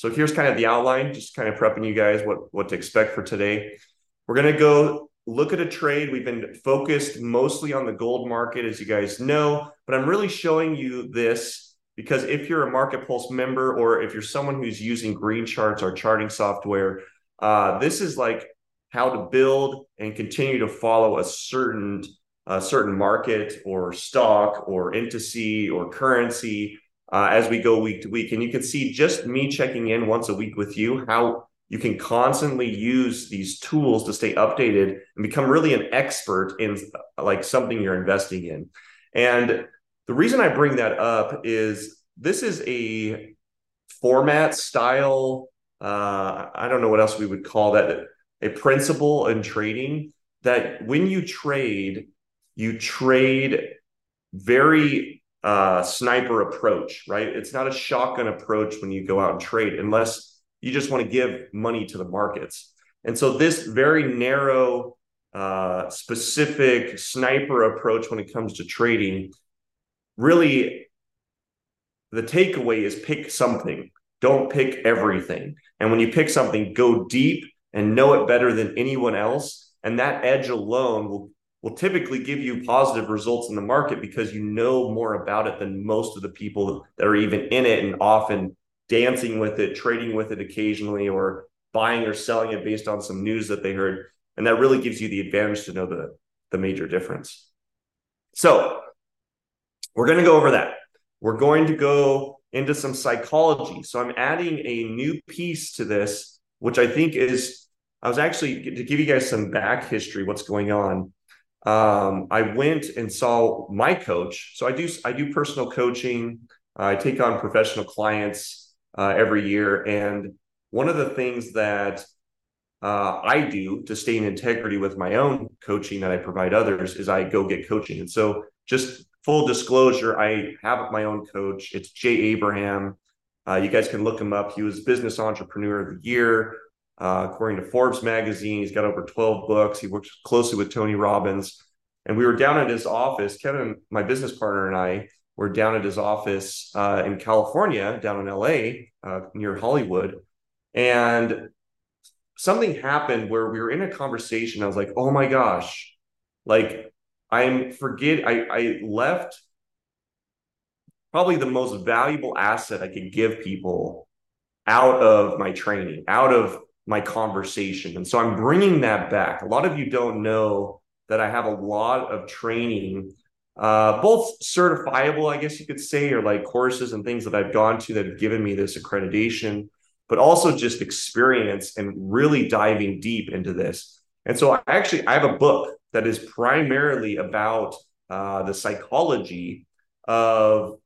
So here's kind of the outline, just kind of prepping you guys what what to expect for today. We're gonna go look at a trade. We've been focused mostly on the gold market, as you guys know, but I'm really showing you this because if you're a Market Pulse member or if you're someone who's using GreenChart's, or charting software, uh, this is like how to build and continue to follow a certain a certain market or stock or entity or currency uh, as we go week to week. And you can see just me checking in once a week with you how you can constantly use these tools to stay updated and become really an expert in like something you're investing in. And the reason I bring that up is this is a format style. Uh, I don't know what else we would call that. A principle in trading that when you trade, you trade very uh, sniper approach, right? It's not a shotgun approach when you go out and trade, unless you just want to give money to the markets. And so, this very narrow, uh, specific sniper approach when it comes to trading, really, the takeaway is pick something. Don't pick everything. And when you pick something, go deep and know it better than anyone else. And that edge alone will will typically give you positive results in the market because you know more about it than most of the people that are even in it and often dancing with it, trading with it occasionally, or buying or selling it based on some news that they heard. And that really gives you the advantage to know the, the major difference. So we're going to go over that. We're going to go into some psychology. So I'm adding a new piece to this, which I think is, I was actually to give you guys some back history, what's going on um, I went and saw my coach. So I do I do personal coaching. I take on professional clients uh, every year, and one of the things that uh, I do to stay in integrity with my own coaching that I provide others is I go get coaching. And so, just full disclosure, I have my own coach. It's Jay Abraham. Uh, you guys can look him up. He was Business Entrepreneur of the Year. Uh, according to Forbes magazine, he's got over 12 books. He works closely with Tony Robbins. And we were down at his office. Kevin, my business partner, and I were down at his office uh, in California, down in LA, uh, near Hollywood. And something happened where we were in a conversation. I was like, oh my gosh, like I'm forget, I, I left probably the most valuable asset I could give people out of my training, out of my conversation. And so I'm bringing that back. A lot of you don't know that I have a lot of training, uh, both certifiable, I guess you could say, or like courses and things that I've gone to that have given me this accreditation, but also just experience and really diving deep into this. And so I actually I have a book that is primarily about uh, the psychology of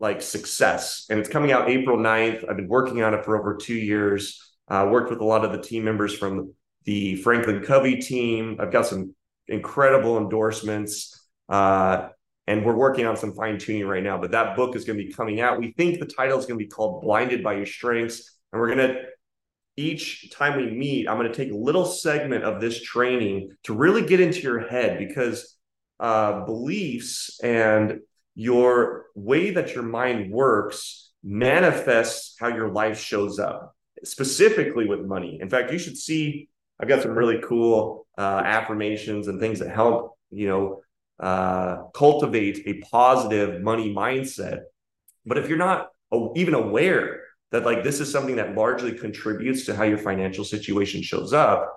like success. And it's coming out April 9th. I've been working on it for over two years. Uh, worked with a lot of the team members from the Franklin Covey team. I've got some incredible endorsements. Uh, and we're working on some fine tuning right now, but that book is going to be coming out. We think the title is going to be called Blinded by Your Strengths. And we're going to, each time we meet, I'm going to take a little segment of this training to really get into your head because uh, beliefs and your way that your mind works manifests how your life shows up specifically with money. In fact, you should see, I've got some really cool uh, affirmations and things that help, you know, uh, cultivate a positive money mindset. But if you're not even aware that like this is something that largely contributes to how your financial situation shows up,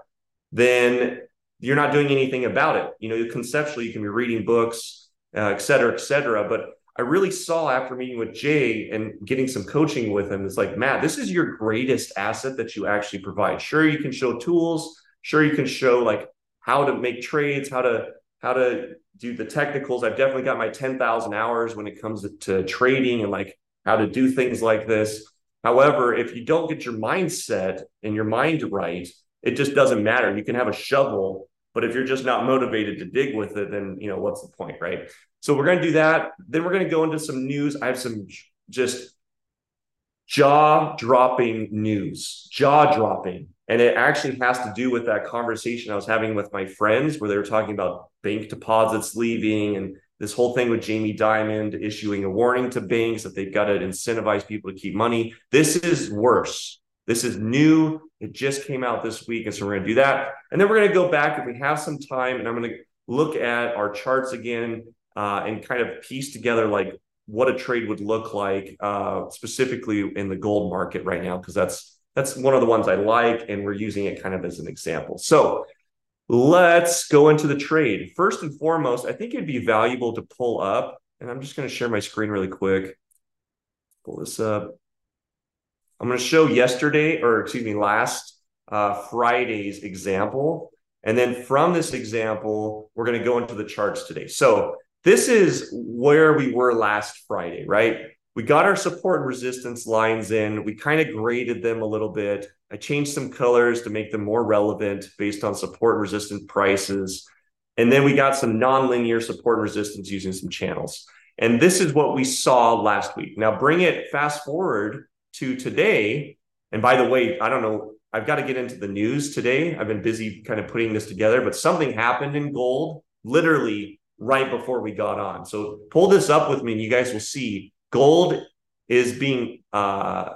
then you're not doing anything about it. You know, conceptually, you can be reading books, uh, et cetera, et cetera. But I really saw after meeting with Jay and getting some coaching with him is like, Matt, this is your greatest asset that you actually provide. Sure, you can show tools. Sure, you can show like how to make trades, how to how to do the technicals. I've definitely got my 10,000 hours when it comes to, to trading and like how to do things like this. However, if you don't get your mindset and your mind right, it just doesn't matter. You can have a shovel, but if you're just not motivated to dig with it, then you know what's the point, right? So we're going to do that. Then we're going to go into some news. I have some just jaw dropping news, jaw dropping. And it actually has to do with that conversation I was having with my friends where they were talking about bank deposits leaving and this whole thing with Jamie Dimon issuing a warning to banks that they've got to incentivize people to keep money. This is worse. This is new. It just came out this week. And so we're going to do that. And then we're going to go back if we have some time and I'm going to look at our charts again uh, and kind of piece together like what a trade would look like uh, specifically in the gold market right now because that's that's one of the ones I like and we're using it kind of as an example. So let's go into the trade. First and foremost, I think it'd be valuable to pull up and I'm just going to share my screen really quick. Pull this up. I'm going to show yesterday, or excuse me, last uh, Friday's example. And then from this example, we're going to go into the charts today. So this is where we were last Friday, right? We got our support and resistance lines in. We kind of graded them a little bit. I changed some colors to make them more relevant based on support and resistance prices. And then we got some nonlinear support and resistance using some channels. And this is what we saw last week. Now bring it fast forward to today. And by the way, I don't know, I've got to get into the news today. I've been busy kind of putting this together, but something happened in gold literally right before we got on. So pull this up with me and you guys will see gold is being, uh,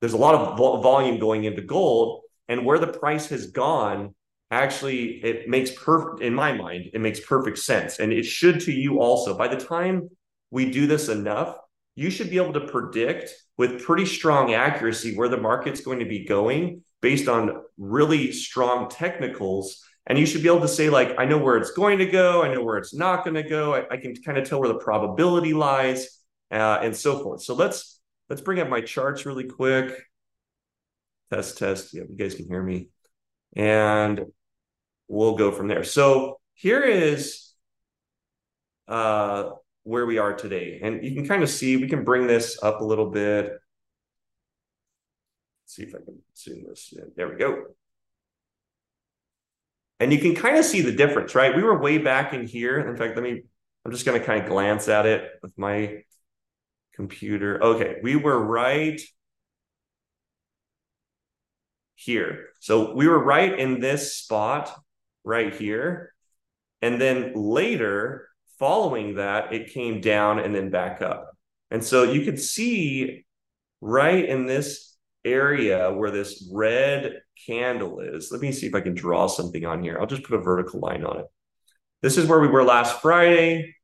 there's a lot of vo- volume going into gold and where the price has gone actually it makes perfect in my mind it makes perfect sense and it should to you also by the time we do this enough you should be able to predict with pretty strong accuracy where the market's going to be going based on really strong technicals. And you should be able to say like i know where it's going to go. I know where it's not going to go. I, I, can kind of tell where the probability lies uh, and so forth. So let's let's bring up my charts really quick. Test test. Yeah you guys can hear me. And we'll go from there. So here is uh where we are today and you can kind of see we can bring this up a little bit Let's see if i can zoom this in. there we go and you can kind of see the difference, right? We were way back in here. In fact, let me, I'm just going to kind of glance at it with my computer. Okay, we were right here. So we were right in this spot right here. And then later, following that, it came down and then back up. And so you could see right in this area where this red candle is. Let me see if I can draw something on here. I'll just put a vertical line on it. This is where we were last Friday.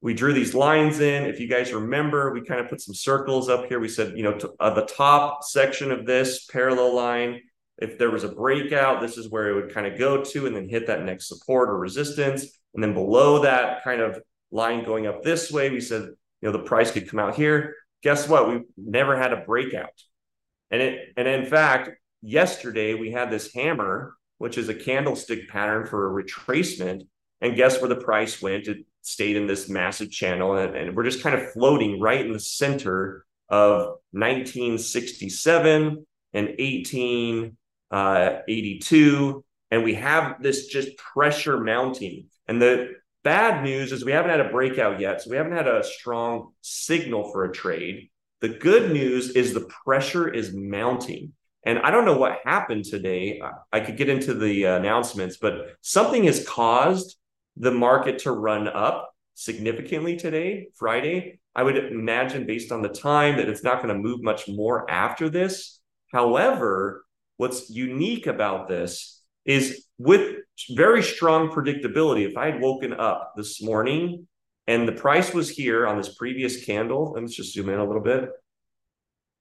We drew these lines in. If you guys remember, we kind of put some circles up here. We said, you know, to, uh, the top section of this parallel line, if there was a breakout, this is where it would kind of go to and then hit that next support or resistance. And then below that kind of line going up this way, we said, you know, the price could come out here. Guess what? We never had a breakout. And it and in fact, yesterday we had this hammer, which is a candlestick pattern for a retracement. And guess where the price went? It stayed in this massive channel. And, and we're just kind of floating right in the center of 1967 and 1882. Uh, and we have this just pressure mounting. And the bad news is we haven't had a breakout yet. So we haven't had a strong signal for a trade. The good news is the pressure is mounting. And I don't know what happened today. I could get into the announcements, but something has caused the market to run up significantly today, Friday. I would imagine, based on the time, that it's not going to move much more after this. However, what's unique about this is with very strong predictability. If I had woken up this morning and the price was here on this previous candle. Let's just zoom in a little bit.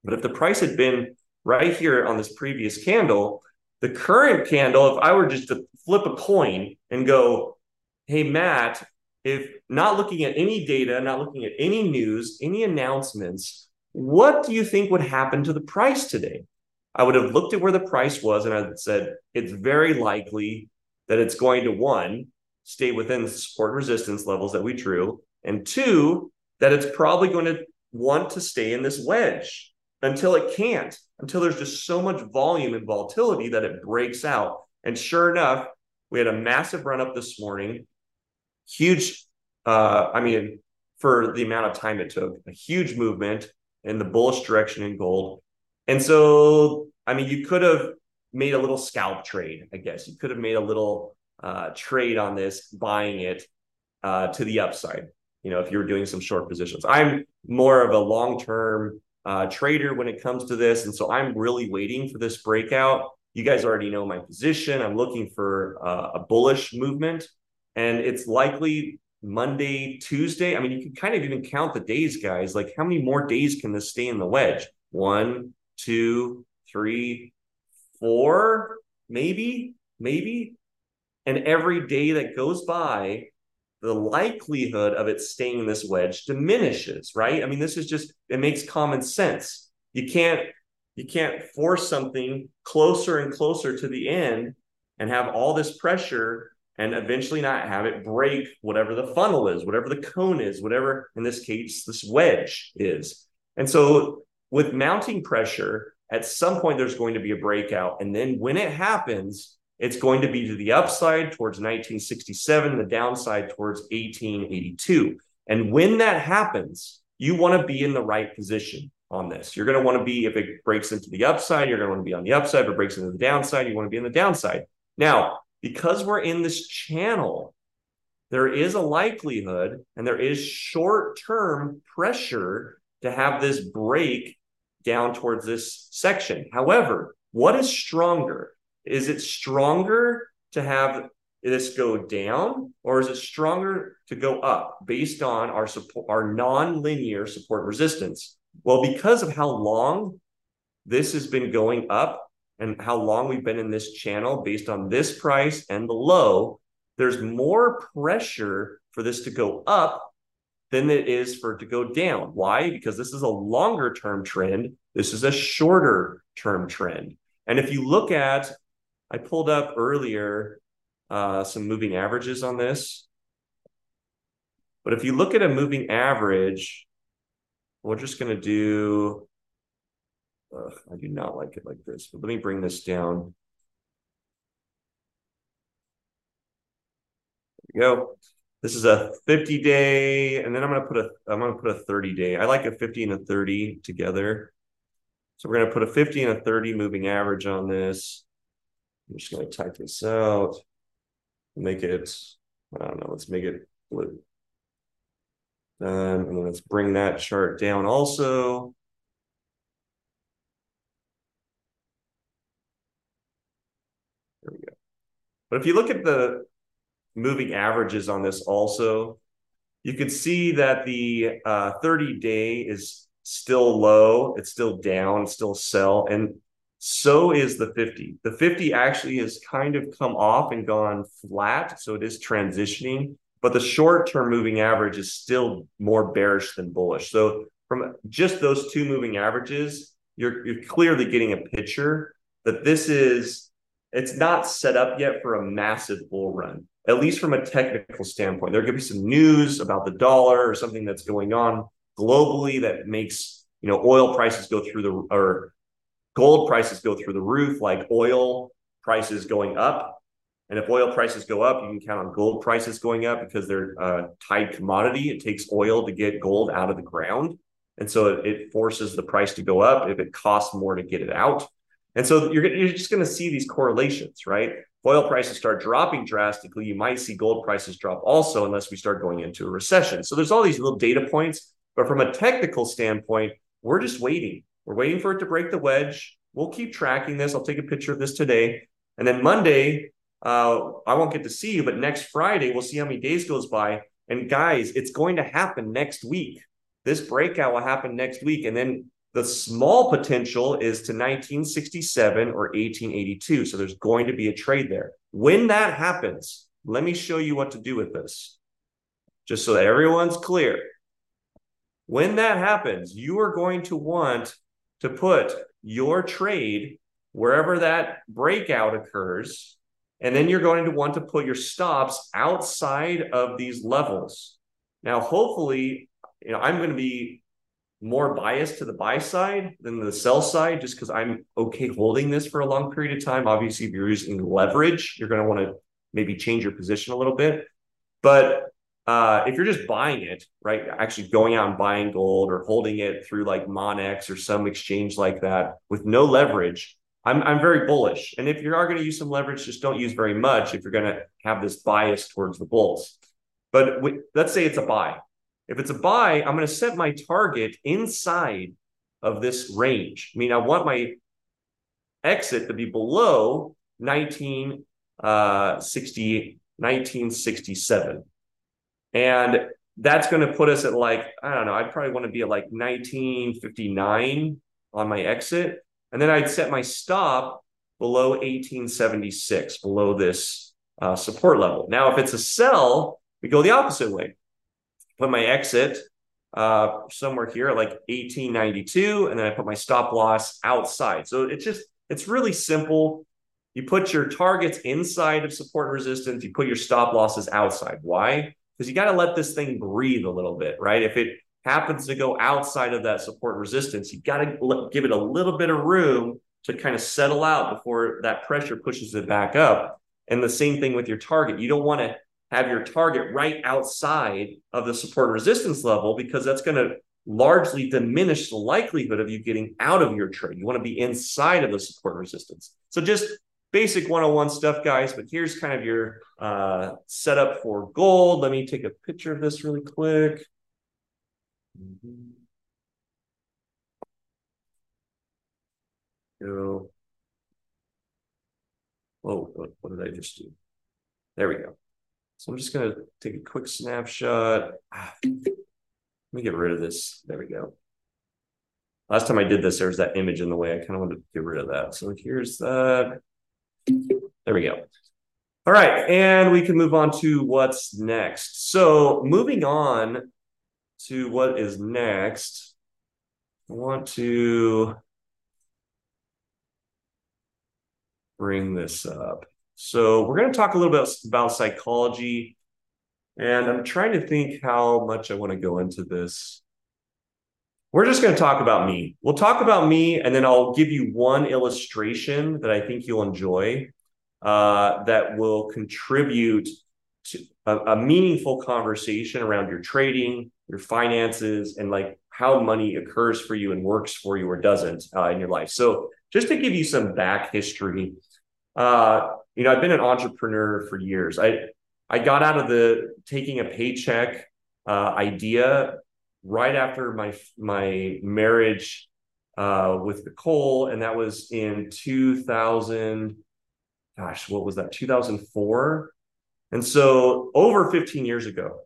But if the price had been right here on this previous candle, the current candle, if I were just to flip a coin and go, hey, Matt, if not looking at any data, not looking at any news, any announcements, what do you think would happen to the price today? I would have looked at where the price was and I said, it's very likely that it's going to one, stay within support resistance levels that we drew. And two, that it's probably going to want to stay in this wedge until it can't, until there's just so much volume and volatility that it breaks out. And sure enough, we had a massive run up this morning, huge, uh, I mean, for the amount of time it took, a huge movement in the bullish direction in gold. And so, I mean, you could have made a little scalp trade, I guess. You could have made a little uh, trade on this, buying it uh, to the upside. You know, if you were doing some short positions, I'm more of a long term uh, trader when it comes to this. And so I'm really waiting for this breakout. You guys already know my position. I'm looking for uh, a bullish movement, and it's likely Monday, Tuesday. I mean, you can kind of even count the days, guys. Like, how many more days can this stay in the wedge? One, two, three, four, maybe, maybe. And every day that goes by, the likelihood of it staying in this wedge diminishes, right? I mean, this is just it makes common sense. You can't you can't force something closer and closer to the end and have all this pressure and eventually not have it break whatever the funnel is, whatever the cone is, whatever in this case this wedge is. And so with mounting pressure, at some point there's going to be a breakout. And then when it happens, it's going to be to the upside towards 1967, the downside towards 1882. And when that happens, you want to be in the right position on this. You're going to want to be, if it breaks into the upside, you're going to want to be on the upside. If it breaks into the downside, you want to be in the downside. Now, because we're in this channel, there is a likelihood and there is short term pressure to have this break down towards this section. However, what is stronger? Is it stronger to have this go down or is it stronger to go up based on our support our non-linear support resistance well because of how long this has been going up and how long we've been in this channel based on this price and the low there's more pressure for this to go up than it is for it to go down why because this is a longer term trend this is a shorter term trend and if you look at I pulled up earlier uh, some moving averages on this. But if you look at a moving average, we're just going to do, uh, I do not like it like this, but let me bring this down. There we go. This is a 50 day, and then I'm going to put a, I'm to put a 30 day. I like a 50 and a 30 together. So we're going to put a 50 and a 30 moving average on this. I'm just going to type this out, make it, I don't know, let's make it blue. Um, and then let's bring that chart down also. There we go. But if you look at the moving averages on this also, you can see that the uh, 30 day is still low. It's still down, still sell. And so is the 50. The 50 actually has kind of come off and gone flat. So it is transitioning, but the short term moving average is still more bearish than bullish. So from just those two moving averages, you're, you're clearly getting a picture that this is, it's not set up yet for a massive bull run, at least from a technical standpoint. There could be some news about the dollar or something that's going on globally that makes, you know, oil prices go through the, or gold prices go through the roof, like oil prices going up. And if oil prices go up, you can count on gold prices going up because they're a tied commodity. It takes oil to get gold out of the ground. And so it, it forces the price to go up if it costs more to get it out. And so you're, you're just going to see these correlations, right? Oil prices start dropping drastically, you might see gold prices drop also, unless we start going into a recession. So there's all these little data points. But from a technical standpoint, we're just waiting. We're waiting for it to break the wedge. We'll keep tracking this. I'll take a picture of this today. And then Monday, uh, I won't get to see you, but next Friday, we'll see how many days goes by. And guys, it's going to happen next week. This breakout will happen next week. And then the small potential is to 1967 or 1882. So there's going to be a trade there. When that happens, let me show you what to do with this, just so that everyone's clear. When that happens, you are going to want to put your trade wherever that breakout occurs. And then you're going to want to put your stops outside of these levels. Now, hopefully, you know, I'm going to be more biased to the buy side than the sell side just because I'm okay holding this for a long period of time. Obviously, if you're using leverage, you're going to want to maybe change your position a little bit. But uh, if you're just buying it, right, actually going out and buying gold or holding it through like Monex or some exchange like that with no leverage, I'm, I'm very bullish. And if you are going to use some leverage, just don't use very much if you're going to have this bias towards the bulls. But let's say it's a buy. If it's a buy, I'm going to set my target inside of this range. I mean, I want my exit to be below 1960, uh, 1967. And that's going to put us at like, I don't know, I'd probably want to be at like 1959 on my exit. And then I'd set my stop below 1876, below this uh, support level. Now, if it's a sell, we go the opposite way. Put my exit uh, somewhere here, like 1892, and then I put my stop loss outside. So it's just, it's really simple. You put your targets inside of support and resistance, you put your stop losses outside. Why? Because you got to let this thing breathe a little bit, right? If it happens to go outside of that support resistance, you got to give it a little bit of room to kind of settle out before that pressure pushes it back up. And the same thing with your target. You don't want to have your target right outside of the support resistance level because that's going to largely diminish the likelihood of you getting out of your trade. You want to be inside of the support resistance. So just basic 101 stuff, guys. But here's kind of your uh, setup for gold. Let me take a picture of this really quick. Go. Oh, what did I just do? There we go. So I'm just going to take a quick snapshot. Ah, let me get rid of this. There we go. Last time I did this, there was that image in the way. I kind of wanted to get rid of that. So here's that. There we go. All right. And we can move on to what's next. So moving on to what is next, I want to bring this up. So we're going to talk a little bit about psychology. And I'm trying to think how much I want to go into this. We're just going to talk about me. We'll talk about me, and then I'll give you one illustration that I think you'll enjoy uh, that will contribute to a, a meaningful conversation around your trading, your finances, and like how money occurs for you and works for you or doesn't uh, in your life. So, just to give you some back history, uh, you know, I've been an entrepreneur for years. I I got out of the taking a paycheck uh, idea right after my my marriage uh, with Nicole, and that was in 2000. Gosh, what was that? 2004. And so, over 15 years ago,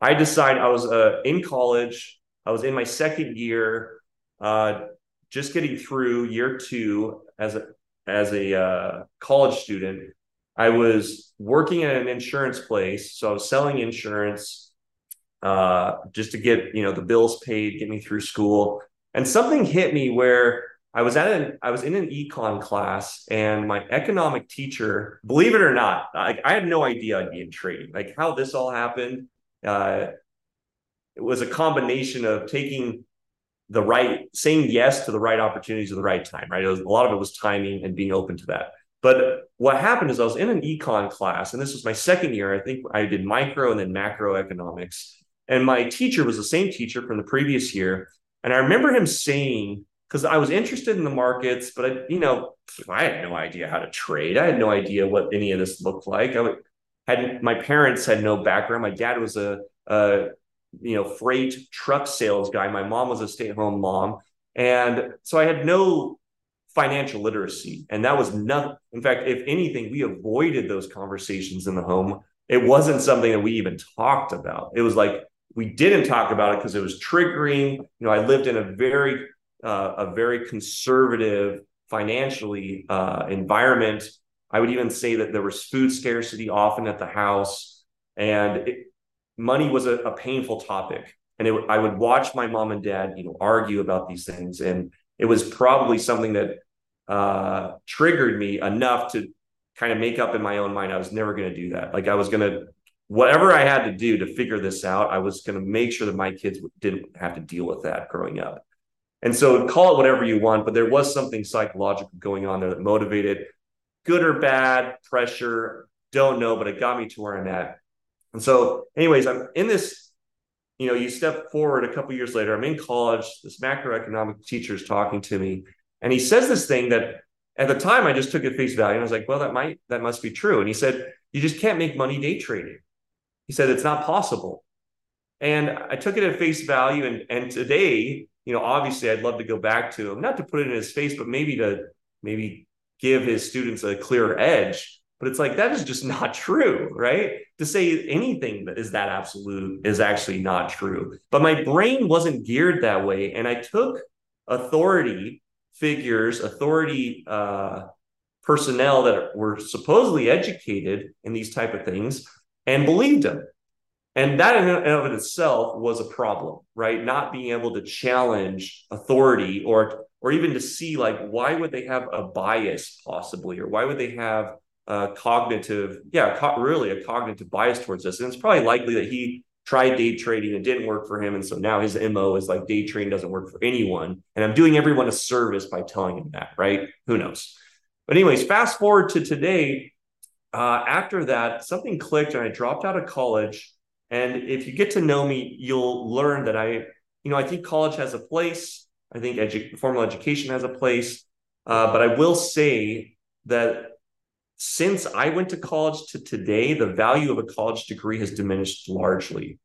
I decided I was uh, in college. I was in my second year, uh, just getting through year two as a as a uh, college student, I was working at an insurance place. So I was selling insurance uh, just to get you know the bills paid, get me through school. And something hit me where I was at an I was in an econ class, and my economic teacher, believe it or not, like I had no idea I'd be in trading. Like how this all happened, uh, it was a combination of taking the right saying yes to the right opportunities at the right time right? Was, a lot of it was timing and being open to that. But what happened is i was in an econ class and this was my second year. I think i did micro and then macroeconomics. And my teacher was the same teacher from the previous year. And i remember him saying because i was interested in the markets but i you know i had no idea how to trade. I had no idea what any of this looked like. I had my parents had no background. My dad was a, a you know, freight truck sales guy. My mom was a stay at home mom. And so I had no financial literacy. And that was nothing. In fact, if anything, we avoided those conversations in the home. It wasn't something that we even talked about. It was like we didn't talk about it because it was triggering. You know, I lived in a very, uh, a very conservative financially uh, environment. I would even say that there was food scarcity often at the house. And it, money was a, a painful topic and it, I would watch my mom and dad, you know, argue about these things, and it was probably something that uh, triggered me enough to kind of make up in my own mind I was never going to do that. Like I was going to, whatever I had to do to figure this out, I was going to make sure that my kids didn't have to deal with that growing up. And so call it whatever you want, but there was something psychological going on there that motivated, good or bad, pressure, don't know, but it got me to where I'm at. And so, anyways, I'm in this, you know, you step forward a couple years later, I'm in college, this macroeconomic teacher is talking to me, and he says this thing that at the time I just took at face value. And I was like, well, that might, that must be true. And he said, you just can't make money day trading. He said, it's not possible. And I took it at face value. And, and today, you know, obviously I'd love to go back to him, not to put it in his face, but maybe to maybe give his students a clearer edge. But it's like that is just not true, right? To say anything that is that absolute is actually not true. But my brain wasn't geared that way. And I took authority figures, authority uh, personnel that were supposedly educated in these type of things and believed them. And that in and of itself was a problem, right? Not being able to challenge authority or or even to see like why would they have a bias possibly or why would they have a cognitive yeah co- really a cognitive bias towards this. And it's probably likely that he tried day trading and it didn't work for him. And so now his mo is like day trading doesn't work for anyone. And i'm doing everyone a service by telling him that right? Who knows? But anyways fast forward to today uh, after that something clicked and i dropped out of college. And if you get to know me, you'll learn that I, you know, I think college has a place. I think edu- formal education has a place. Uh, but I will say that since I went to college to today, the value of a college degree has diminished largely.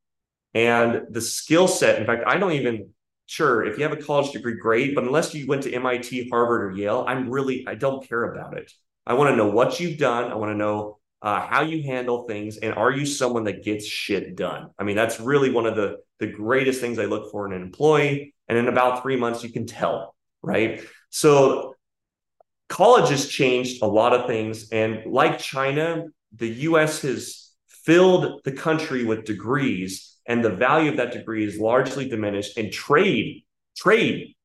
And the skill set, in fact, I don't even, sure, if you have a college degree, great. But unless you went to MIT, Harvard, or Yale, I'm really, I don't care about it. I want to know what you've done. I want to know uh, how you handle things, and are you someone that gets shit done? I mean, that's really one of the the greatest things I look for in an employee. And in about three months, you can tell, right? So college has changed a lot of things, and like China, the U.S. has filled the country with degrees, and the value of that degree is largely diminished. And trade, trade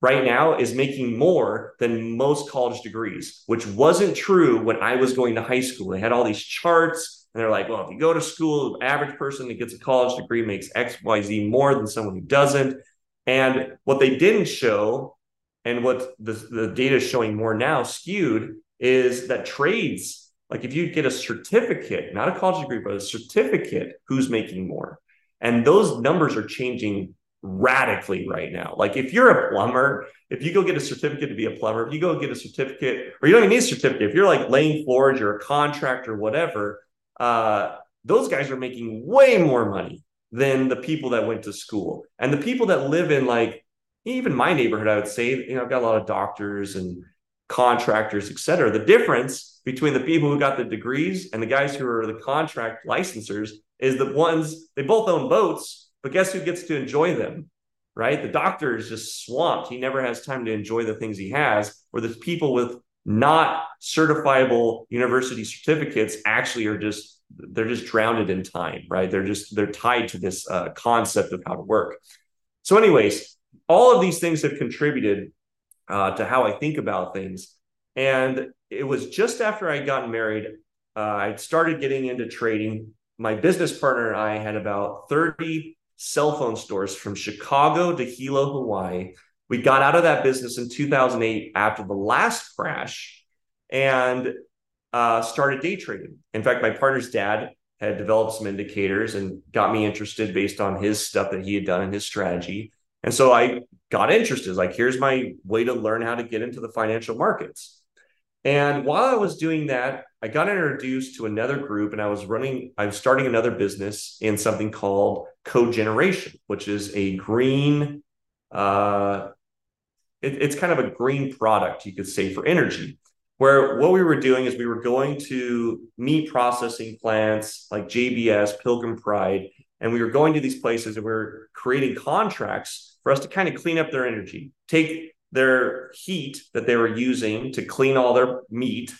right now is making more than most college degrees, which wasn't true when I was going to high school. They had all these charts, and they're like, well, if you go to school, the average person that gets a college degree makes X, Y, Z more than someone who doesn't. And what they didn't show, and what the, the data is showing more now skewed, is that trades, like if you get a certificate, not a college degree, but a certificate, who's making more? And those numbers are changing radically right now. Like if you're a plumber, if you go get a certificate to be a plumber, if you go get a certificate, or you don't even need a certificate, if you're like laying floors, you're a contractor, whatever, uh, those guys are making way more money than the people that went to school. And the people that live in like even my neighborhood, I would say, you know, I've got a lot of doctors and contractors, et cetera. The difference between the people who got the degrees and the guys who are the contract licensors is the ones they both own boats but guess who gets to enjoy them? Right? The doctor is just swamped. He never has time to enjoy the things he has, or the people with not certifiable university certificates actually are just they're just drowned in time right they're just they're tied to this uh, concept of how to work so anyways all of these things have contributed uh, to how i think about things and it was just after i got married uh, i started getting into trading my business partner and i had about 30 cell phone stores from Chicago to Hilo, Hawaii. We got out of that business in 2008 after the last crash and uh, started day trading. In fact, my partner's dad had developed some indicators and got me interested based on his stuff that he had done and his strategy. And so I got interested. Like, here's my way to learn how to get into the financial markets. And while I was doing that, I got introduced to another group and I was running, I was starting another business in something called cogeneration, which is a green, uh, it, it's kind of a green product, you could say, for energy. Where what we were doing is we were going to meat processing plants like JBS, Pilgrim Pride, and we were going to these places and we were creating contracts for us to kind of clean up their energy, take their heat that they were using to clean all their meat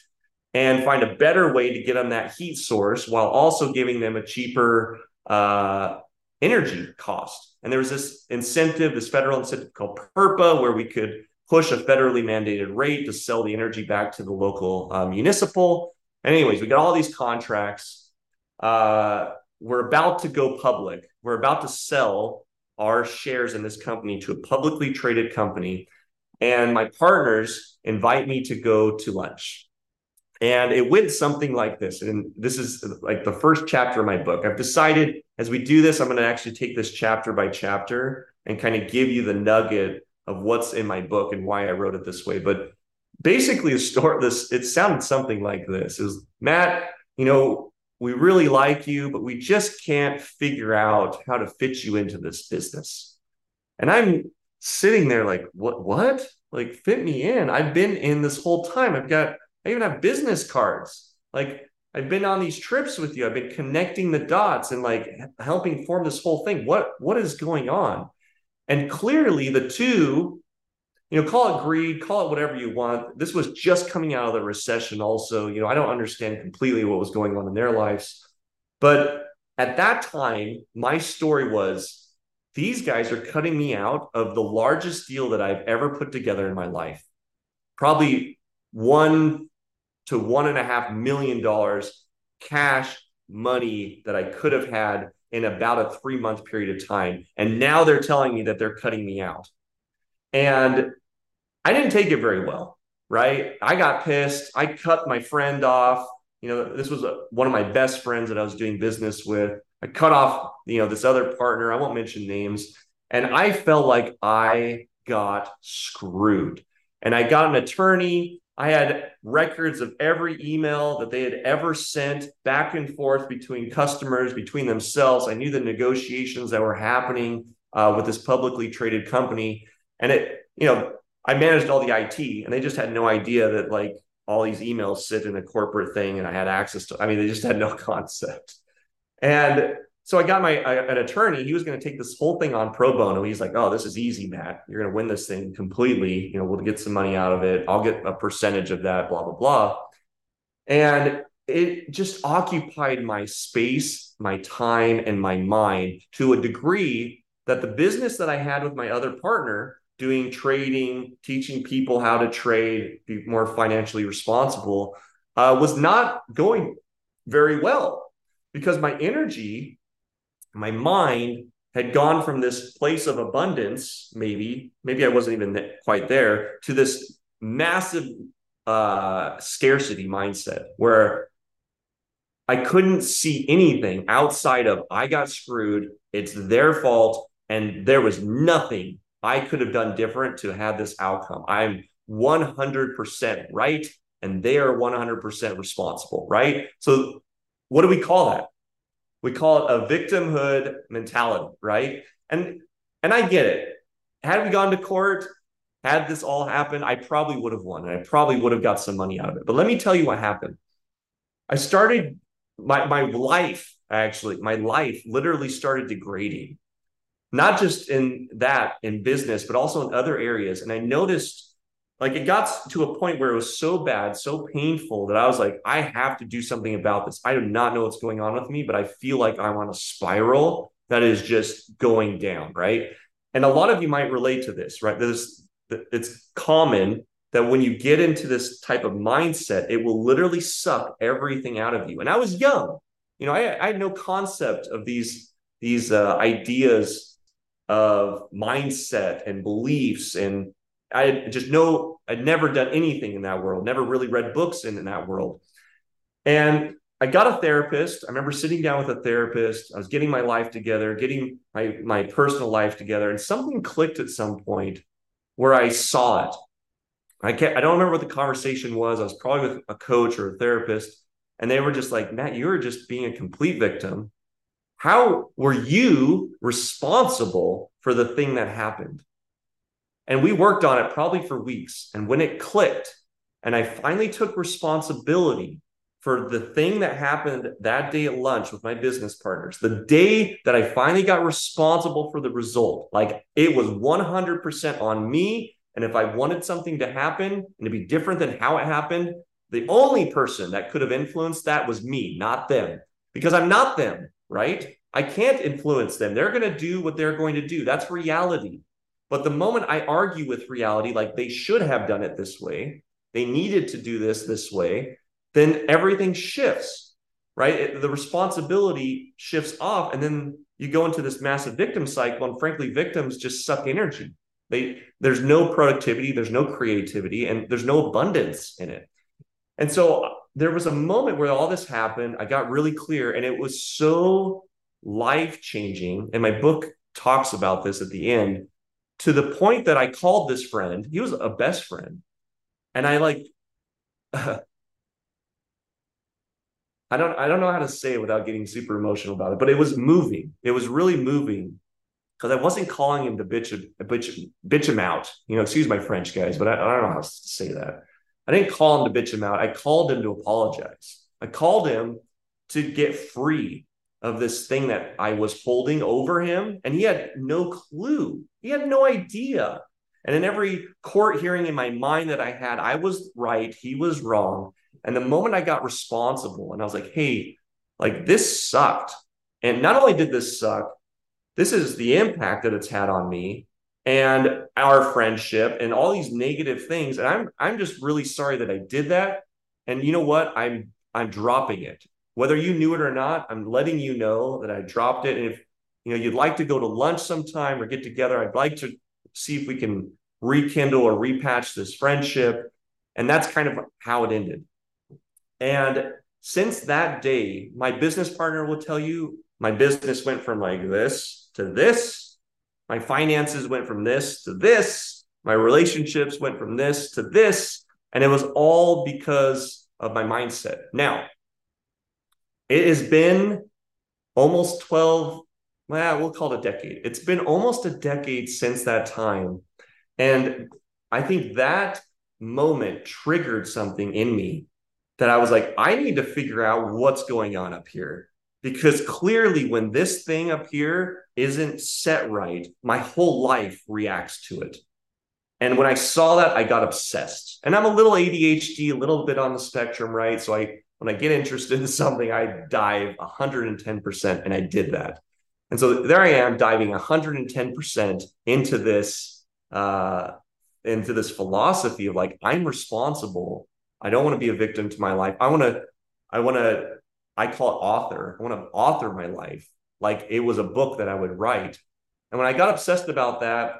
and find a better way to get on that heat source while also giving them a cheaper uh, energy cost. And there was this incentive, this federal incentive called PURPA, where we could push a federally mandated rate to sell the energy back to the local uh, municipal. Anyways, we got all these contracts. Uh, we're about to go public. We're about to sell our shares in this company to a publicly traded company and my partners invite me to go to lunch. And it went something like this. And this is like the first chapter of my book. I've decided as we do this, I'm going to actually take this chapter by chapter and kind of give you the nugget of what's in my book and why I wrote it this way. But basically, the story, this, it sounded something like this is Matt, you know, we really like you, but we just can't figure out how to fit you into this business. And I'm sitting there like, what, what? Like, fit me in. I've been in this whole time. I've got, I even have business cards. Like, I've been on these trips with you. I've been connecting the dots and like helping form this whole thing. What, what is going on? And clearly, the two, you know, call it greed, call it whatever you want. This was just coming out of the recession, also. You know, I don't understand completely what was going on in their lives. But at that time, my story was these guys are cutting me out of the largest deal that I've ever put together in my life. Probably one to one and a half million dollars cash money that I could have had in about a three month period of time. And now they're telling me that they're cutting me out. And I didn't take it very well, right? I got pissed. I cut my friend off. You know, this was a, one of my best friends that I was doing business with. I cut off, you know, this other partner. I won't mention names. And I felt like I got screwed. And I got an attorney. I had records of every email that they had ever sent back and forth between customers, between themselves. I knew the negotiations that were happening uh, with this publicly traded company. And it, you know, I managed all the IT and they just had no idea that like all these emails sit in a corporate thing and I had access to, I mean, they just had no concept. And so I got my uh, an attorney. He was going to take this whole thing on pro bono. He's like, "Oh, this is easy, Matt. You're going to win this thing completely. You know, we'll get some money out of it. I'll get a percentage of that. Blah blah blah." And it just occupied my space, my time, and my mind to a degree that the business that I had with my other partner, doing trading, teaching people how to trade, be more financially responsible, uh, was not going very well because my energy, my mind had gone from this place of abundance, maybe, maybe I wasn't even quite there, to this massive uh, scarcity mindset where I couldn't see anything outside of I got screwed, it's their fault, and there was nothing I could have done different to have this outcome. I'm 100% right, and they are 100% responsible, right? So what do we call that? We call it a victimhood mentality, right? And and I get it. Had we gone to court, had this all happened, I probably would have won and I probably would have got some money out of it. But let me tell you what happened. I started my my life actually, my life literally started degrading. Not just in that in business, but also in other areas. And I noticed like it got to a point where it was so bad, so painful that I was like, I have to do something about this. I do not know what's going on with me, but I feel like I'm on a spiral that is just going down, right? And a lot of you might relate to this, right? This it's common that when you get into this type of mindset, it will literally suck everything out of you. And I was young, you know, I, I had no concept of these these uh, ideas of mindset and beliefs and I just know I'd never done anything in that world, never really read books in, in that world. And I got a therapist. I remember sitting down with a therapist. I was getting my life together, getting my, my personal life together, and something clicked at some point where I saw it. I can't, I don't remember what the conversation was. I was probably with a coach or a therapist, and they were just like, Matt, you were just being a complete victim. How were you responsible for the thing that happened? And we worked on it probably for weeks. And when it clicked, and I finally took responsibility for the thing that happened that day at lunch with my business partners, the day that I finally got responsible for the result, like it was 100% on me. And if I wanted something to happen and to be different than how it happened, the only person that could have influenced that was me, not them, because I'm not them, right? I can't influence them. They're going to do what they're going to do. That's reality. But the moment I argue with reality, like they should have done it this way, they needed to do this this way, then everything shifts, right? It, the responsibility shifts off. And then you go into this massive victim cycle. And frankly, victims just suck energy. They, there's no productivity, there's no creativity, and there's no abundance in it. And so there was a moment where all this happened. I got really clear, and it was so life changing. And my book talks about this at the end to the point that I called this friend. He was a best friend. And I like I don't I don't know how to say it without getting super emotional about it, but it was moving. It was really moving because I wasn't calling him to bitch, bitch, bitch him out. You know, excuse my French, guys, but I, I don't know how to say that. I didn't call him to bitch him out. I called him to apologize. I called him to get free of this thing that I was holding over him, and he had no clue. He had no idea. And in every court hearing in my mind that I had, I was right, he was wrong. And the moment I got responsible and I was like, hey, like this sucked. And not only did this suck, this is the impact that it's had on me and our friendship and all these negative things. And I'm I'm just really sorry that I did that. And you know what? I'm I'm dropping it. Whether you knew it or not, I'm letting you know that I dropped it. And if you know you'd like to go to lunch sometime or get together, I'd like to see if we can rekindle or repatch this friendship. And that's kind of how it ended. And since that day, my business partner will tell you my business went from like this to this. My finances went from this to this. My relationships went from this to this. And it was all because of my mindset. Now, it has been almost 12, well, we'll call it a decade. It's been almost a decade since that time. And I think that moment triggered something in me that I was like, I need to figure out what's going on up here. Because clearly, when this thing up here isn't set right, my whole life reacts to it. And when I saw that, I got obsessed. And I'm a little ADHD, a little bit on the spectrum, right? So I when I get interested in something, I dive 110%. And I did that. And so there I am diving 110% into this, uh, into this philosophy of like, I'm responsible I don't want to be a victim to my life. I want to, I want to, I call it author. I want to author my life like it was a book that I would write. And when I got obsessed about that,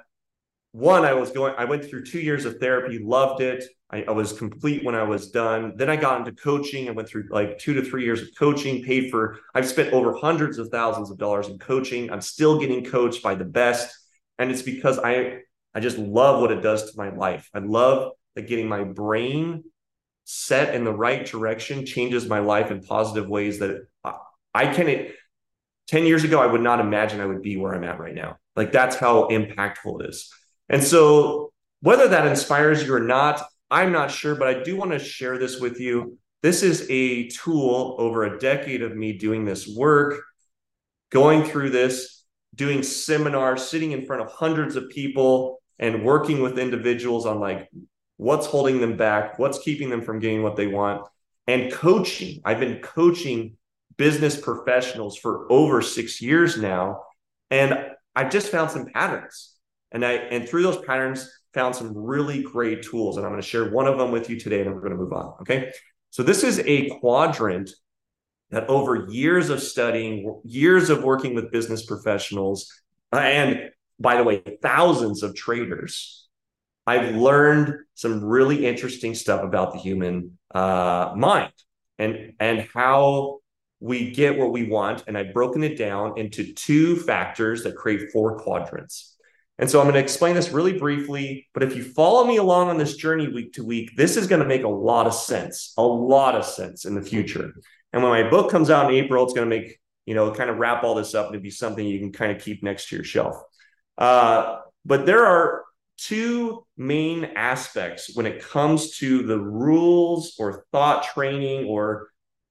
one, I was going, I went through two years of therapy, loved it. I, I, was complete when I was done. Then I got into coaching. I went through like two to three years of coaching, paid for, I've spent over hundreds of thousands of dollars in coaching. I'm still getting coached by the best. And it's because I, I just love what it does to my life. I love that getting my brain set in the right direction changes my life in positive ways that I can. 10 years ago, I would not imagine I would be where I'm at right now. Like that's how impactful it is. And so, whether that inspires you or not, I'm not sure, but I do want to share this with you. This is a tool over a decade of me doing this work, going through this, doing seminars, sitting in front of hundreds of people and working with individuals on like what's holding them back, what's keeping them from getting what they want, and coaching. I've been coaching business professionals for over six years now, and I've just found some patterns. And I and through those patterns, found some really great tools. And I'm going to share one of them with you today, and we're going to move on. Okay. So this is a quadrant that over years of studying, years of working with business professionals, and by the way, thousands of traders I've learned some really interesting stuff about the human uh, mind and and how we get what we want. And I've broken it down into two factors that create four quadrants. And so I'm going to explain this really briefly. But if you follow me along on this journey week to week, this is going to make a lot of sense, a lot of sense in the future. And when my book comes out in April, it's going to make, you know, kind of wrap all this up and be something you can kind of keep next to your shelf. Uh, but there are two main aspects when it comes to the rules or thought training or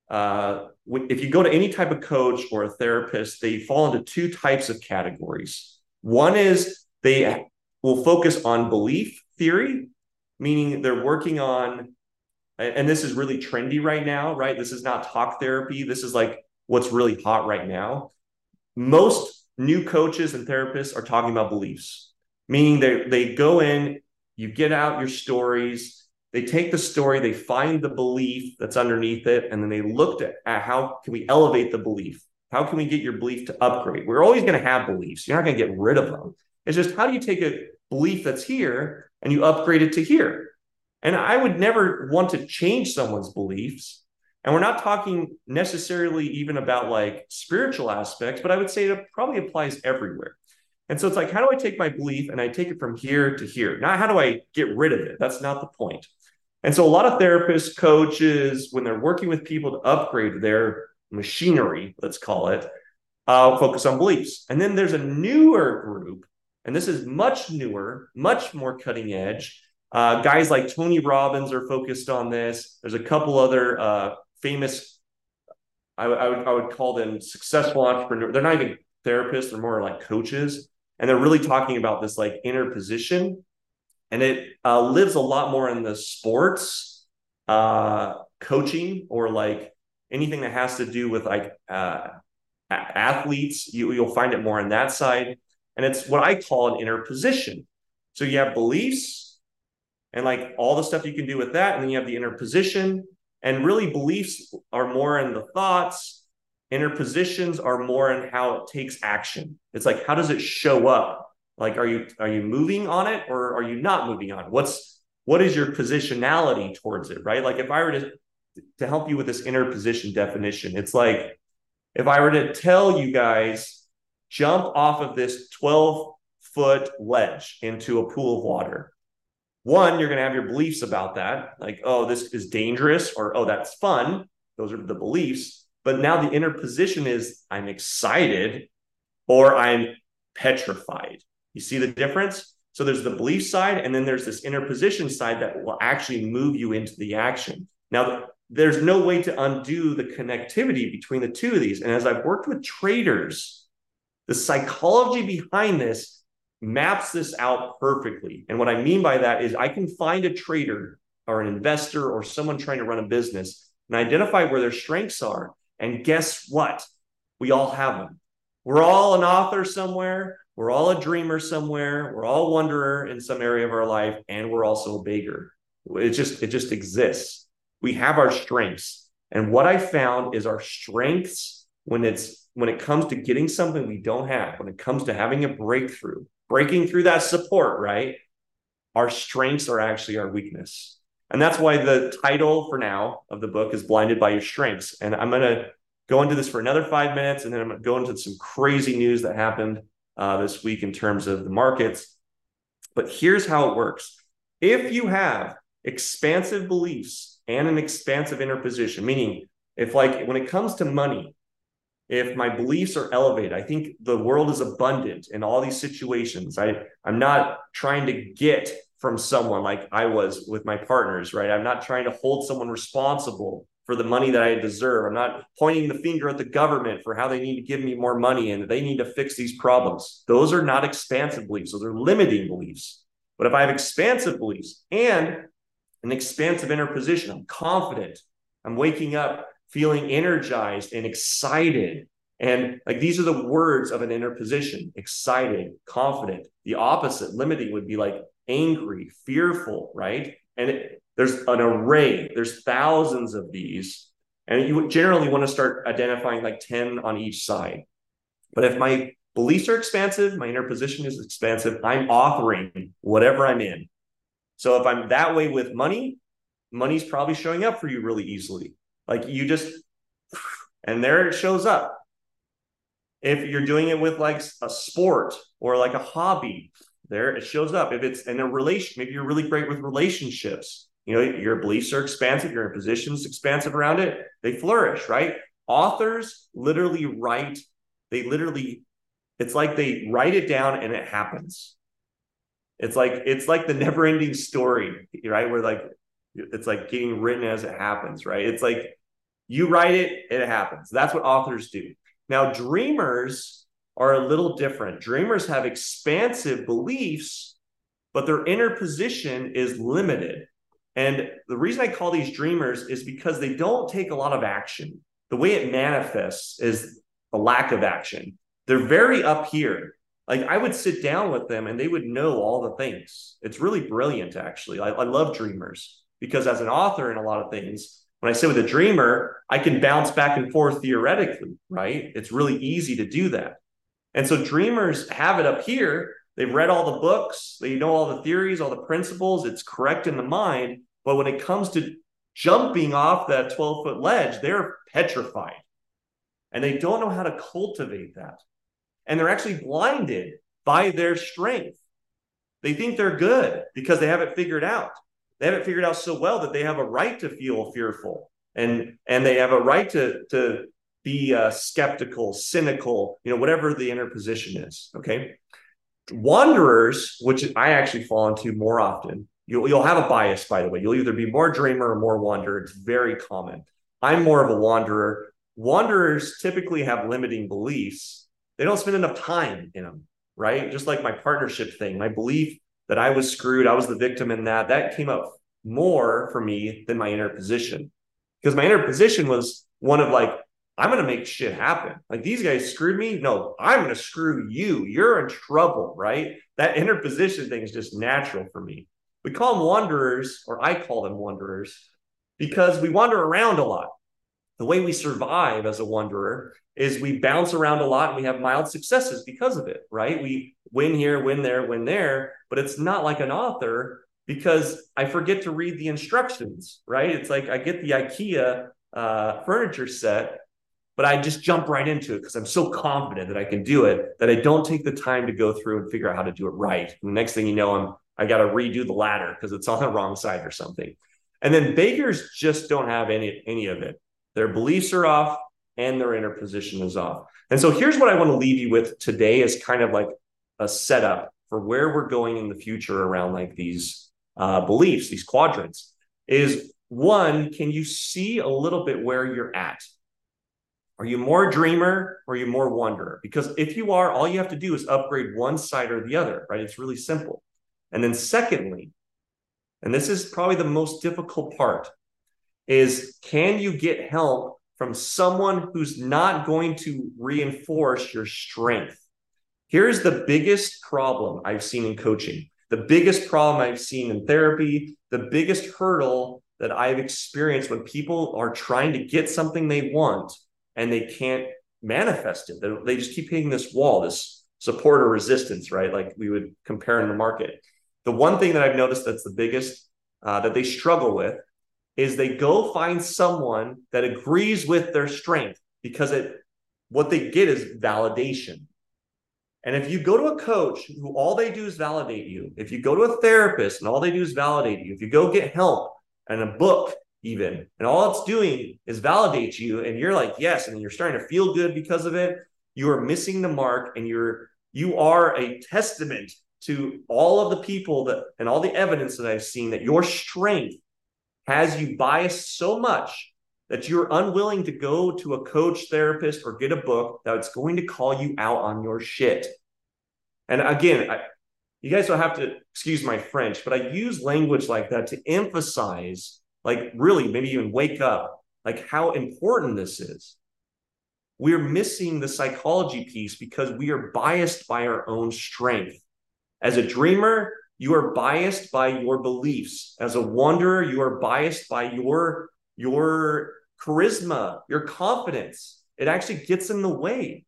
uh, if you go to any type of coach or a therapist they fall into two types of categories. One is they will focus on belief theory meaning they're working on and this is really trendy right now right? This is not talk therapy. This is like what's really hot right now. Most new coaches and therapists are talking about beliefs meaning they they go in, you get out your stories, they take the story, they find the belief that's underneath it, and then they looked at, at how can we elevate the belief? How can we get your belief to upgrade? We're always going to have beliefs. You're not going to get rid of them. It's just how do you take a belief that's here and you upgrade it to here? And I would never want to change someone's beliefs. And we're not talking necessarily even about like spiritual aspects, but I would say it probably applies everywhere. And so it's like, how do I take my belief and I take it from here to here? Not how do I get rid of it? That's not the point. And so a lot of therapists, coaches, when they're working with people to upgrade their machinery, let's call it, uh, focus on beliefs. And then there's a newer group, and this is much newer, much more cutting edge. Uh, guys like Tony Robbins are focused on this. There's a couple other uh, famous, I, I, would, I would call them successful entrepreneurs. They're not even therapists, they're more like coaches. And they're really talking about this like inner position. And it uh, lives a lot more in the sports uh, coaching or like anything that has to do with like uh, athletes. You, you'll find it more on that side. And it's what I call an inner position. So you have beliefs and like all the stuff you can do with that. And then you have the inner position. And really, beliefs are more in the thoughts, inner positions are more in how it takes action. It's like, how does it show up? Like, are you are you moving on it or are you not moving on? What's what is your positionality towards it, right? Like if I were to to help you with this inner position definition, it's like if I were to tell you guys jump off of this 12 foot ledge into a pool of water. One, you're going to have your beliefs about that, like, oh, this is dangerous, or oh, that's fun. Those are the beliefs. But now the inner position is I'm excited or I'm petrified. You see the difference? So there's the belief side, and then there's this inner position side that will actually move you into the action. Now, there's no way to undo the connectivity between the two of these. And as I've worked with traders, the psychology behind this maps this out perfectly. And what I mean by that is I can find a trader or an investor or someone trying to run a business and identify where their strengths are. And guess what? We all have them. We're all an author somewhere. We're all a dreamer somewhere. We're all wanderer in some area of our life, and we're also a beggar. It just it just exists. We have our strengths, and what I found is our strengths when it's when it comes to getting something we don't have, when it comes to having a breakthrough, breaking through that support, right? Our strengths are actually our weakness. And that's why the title for now of the book is Blinded by Your Strengths. And I'm going to go into this for another five minutes, and then I'm going to go into some crazy news that happened uh, this week in terms of the markets. But here's how it works if you have expansive beliefs and an expansive inner position, meaning if, like, when it comes to money, if my beliefs are elevated, I think the world is abundant in all these situations. I, I'm not trying to get from someone like I was with my partners, right? I'm not trying to hold someone responsible for the money that I deserve. I'm not pointing the finger at the government for how they need to give me more money and they need to fix these problems. Those are not expansive beliefs, those are limiting beliefs. But if I have expansive beliefs and an expansive inner position, I'm confident, I'm waking up feeling energized and excited. And like these are the words of an inner position excited, confident. The opposite, limiting, would be like angry, fearful, right? And it, there's an array, there's thousands of these. And you generally want to start identifying like 10 on each side. But if my beliefs are expansive, my inner position is expansive, I'm authoring whatever I'm in. So if I'm that way with money, money's probably showing up for you really easily. Like you just, and there it shows up. If you're doing it with like a sport or like a hobby, there it shows up. If it's in a relation, maybe you're really great with relationships. You know, your beliefs are expansive, your positions expansive around it, they flourish, right? Authors literally write, they literally, it's like they write it down and it happens. It's like it's like the never ending story, right? Where like it's like getting written as it happens, right? It's like you write it, it happens. That's what authors do. Now, dreamers are a little different. Dreamers have expansive beliefs, but their inner position is limited. And the reason I call these dreamers is because they don't take a lot of action. The way it manifests is a lack of action. They're very up here. Like I would sit down with them and they would know all the things. It's really brilliant, actually. I, I love dreamers because as an author in a lot of things, when I sit with a dreamer, I can bounce back and forth theoretically, right? It's really easy to do that. And so dreamers have it up here. They've read all the books, they know all the theories, all the principles, it's correct in the mind. But when it comes to jumping off that 12 foot ledge, they're petrified and they don't know how to cultivate that. And they're actually blinded by their strength. They think they're good because they have it figured out. They have it figured out so well that they have a right to feel fearful and and they have a right to to be uh, skeptical, cynical, you know, whatever the inner position is. Okay. Wanderers, which I actually fall into more often, you'll, you'll have a bias, by the way. You'll either be more dreamer or more wanderer. It's very common. I'm more of a wanderer. Wanderers typically have limiting beliefs. They don't spend enough time in them, right? Just like my partnership thing, my belief that I was screwed, I was the victim in that, that came up more for me than my inner position. Because my inner position was one of like, I'm going to make shit happen. Like these guys screwed me. No, I'm going to screw you. You're in trouble, right? That inner position thing is just natural for me. We call them wanderers, or I call them wanderers, because we wander around a lot. The way we survive as a wanderer is we bounce around a lot and we have mild successes because of it, right? We win here, win there, win there, but it's not like an author because I forget to read the instructions, right? It's like I get the IKEA uh, furniture set but I just jump right into it because I'm so confident that I can do it that I don't take the time to go through and figure out how to do it right. And the next thing you know, I'm I got to redo the ladder because it's on the wrong side or something. And then bakers just don't have any any of it. Their beliefs are off and their inner position is off. And so here's what I want to leave you with today is kind of like a setup for where we're going in the future around like these uh, beliefs, these quadrants. Is one, can you see a little bit where you're at? Are you more dreamer or are you more wanderer? Because if you are, all you have to do is upgrade one side or the other, right? It's really simple. And then, secondly, and this is probably the most difficult part, is can you get help from someone who's not going to reinforce your strength? Here's the biggest problem I've seen in coaching, the biggest problem I've seen in therapy, the biggest hurdle that I've experienced when people are trying to get something they want and they can't manifest it. They, they just keep hitting this wall, this support or resistance, right? Like we would compare in the market. The one thing that I've noticed that's the biggest uh, that they struggle with is they go find someone that agrees with their strength because it what they get is validation. And if you go to a coach who all they do is validate you, if you go to a therapist and all they do is validate you, if you go get help and a book even. And all it's doing is validate you. And you're like, yes. And you're starting to feel good because of it. You are missing the mark and you're, you are a testament to all of the people that, and all the evidence that I've seen that your strength has you biased so much that you're unwilling to go to a coach, therapist, or get a book that's going to call you out on your shit. And again, I, you guys don't have to excuse my French, but I use language like that to emphasize like really maybe even wake up. Like how important this is. We're missing the psychology piece because we are biased by our own strength. As a dreamer you are biased by your beliefs. As a wanderer you are biased by your your charisma your confidence. It actually gets in the way.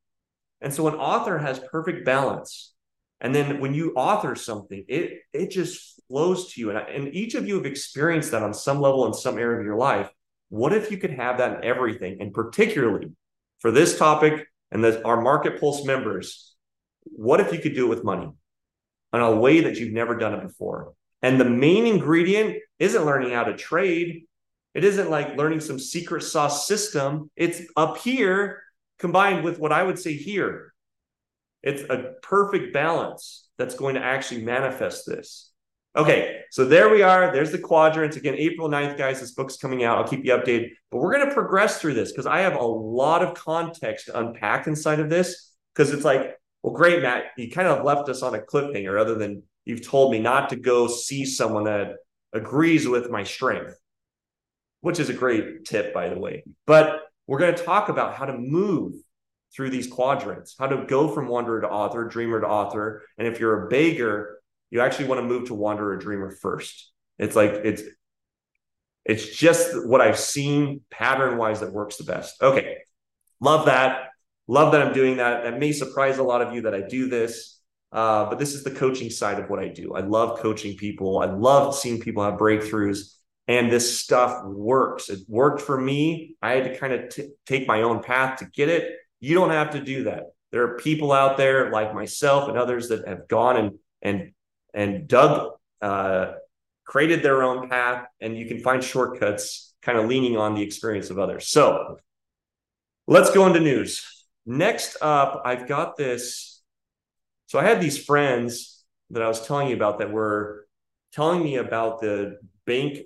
And so an author has perfect balance. And then when you author something it it just flows to you. And, and each of you have experienced that on some level in some area of your life. What if you could have that in everything? And particularly for this topic and our Market Pulse members, what if you could do it with money in a way that you've never done it before? And the main ingredient isn't learning how to trade. It isn't like learning some secret sauce system. It's up here combined with what I would say here. It's a perfect balance that's going to actually manifest this. Okay, so there we are. There's the quadrants. Again, April 9th, guys, this book's coming out. I'll keep you updated. But we're going to progress through this because I have a lot of context to unpack inside of this. Because it's like, well, great, Matt. You kind of left us on a cliffhanger, other than you've told me not to go see someone that agrees with my strength, which is a great tip, by the way. But we're going to talk about how to move through these quadrants, how to go from wanderer to author, dreamer to author. And if you're a beggar, you actually want to move to wanderer dreamer first. It's like it's it's just what I've seen pattern wise that works the best. Okay. Love that. Love that I'm doing that. That may surprise a lot of you that I do this. Uh, but this is the coaching side of what I do. I love coaching people. I love seeing people have breakthroughs. And this stuff works. It worked for me. I had to kind of t- take my own path to get it. You don't have to do that. There are people out there like myself and others that have gone and and and dug, uh, created their own path, and you can find shortcuts kind of leaning on the experience of others. So Let's go into news. Next up, I've got this. So I had these friends that I was telling you about that were telling me about the bank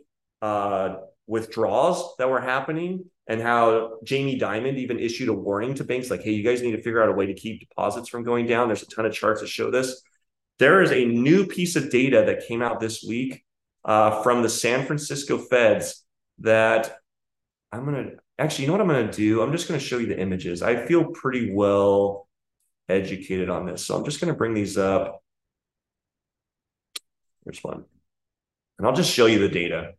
uh, withdrawals that were happening and how Jamie Dimon even issued a warning to banks like, hey, you guys need to figure out a way to keep deposits from going down. There's a ton of charts that show this. There is a new piece of data that came out this week uh, from the San Francisco Feds that I'm going to actually, you know what I'm going to do? I'm just going to show you the images. I feel pretty well educated on this. So I'm just going to bring these up. Here's one. And I'll just show you the data.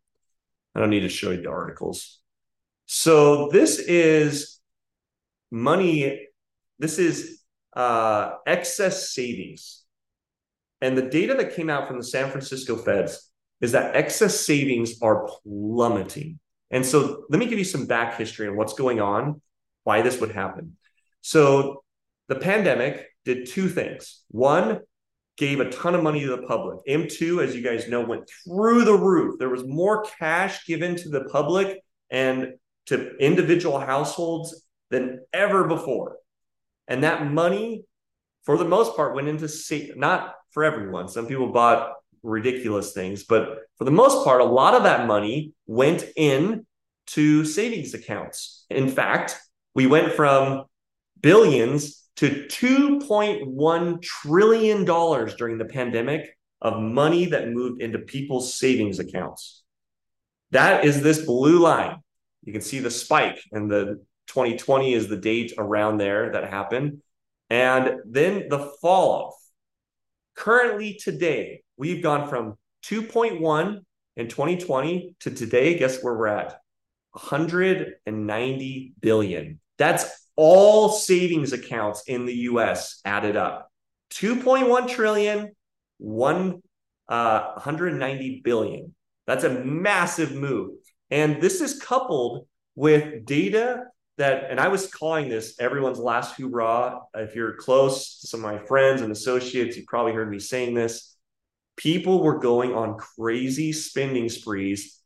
I don't need to show you the articles. So this is money. This is uh, excess savings. And the data that came out from the San Francisco Feds is that excess savings are plummeting. And so let me give you some back history on what's going on, why this would happen. So the pandemic did two things. One, gave a ton of money to the public. M2, as you guys know, went through the roof. There was more cash given to the public and to individual households than ever before. And that money, for the most part, went into sa- not for everyone. Some people bought ridiculous things, but for the most part, a lot of that money went in to savings accounts. In fact, we went from billions to $2.1 trillion during the pandemic of money that moved into people's savings accounts. That is this blue line. You can see the spike, and the 2020 is the date around there that happened. And then the fall off. Currently, today, we've gone from 2.1 in 2020 to today, guess where we're at? 190 billion. That's all savings accounts in the US added up. 2.1 trillion, one, uh, 190 billion. That's a massive move. And this is coupled with data that, and I was calling this everyone's last hoorah. If you're close to some of my friends and associates, you probably heard me saying this people were going on crazy spending sprees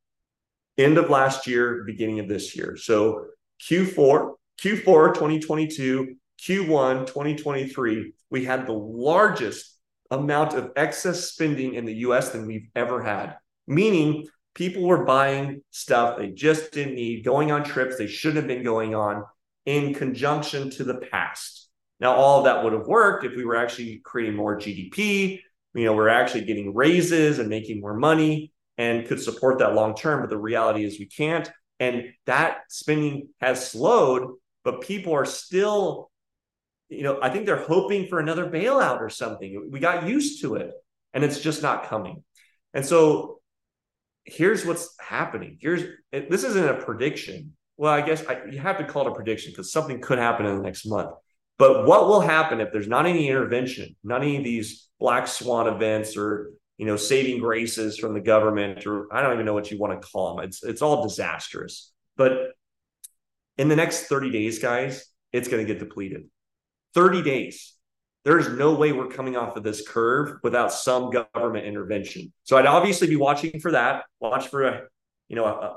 end of last year, beginning of this year. So Q4, Q4 2022, Q1 2023, we had the largest amount of excess spending in the US than we've ever had, meaning people were buying stuff they just didn't need, going on trips they shouldn't have been going on in conjunction to the past. Now, all of that would have worked if we were actually creating more GDP, you know, we're actually getting raises and making more money and could support that long term. But the reality is we can't. And that spending has slowed, but people are still, you know, I think they're hoping for another bailout or something. We got used to it and it's just not coming. And so here's what's happening. Here's this isn't a prediction. Well, I guess I, you have to call it a prediction because something could happen in the next month. But what will happen if there's not any intervention, not any of these black swan events or you know saving graces from the government or I don't even know what you want to call them. It's it's all disastrous. But in the next 30 days, guys, it's going to get depleted. 30 days. There's no way we're coming off of this curve without some government intervention. So I'd obviously be watching for that. Watch for a you know a,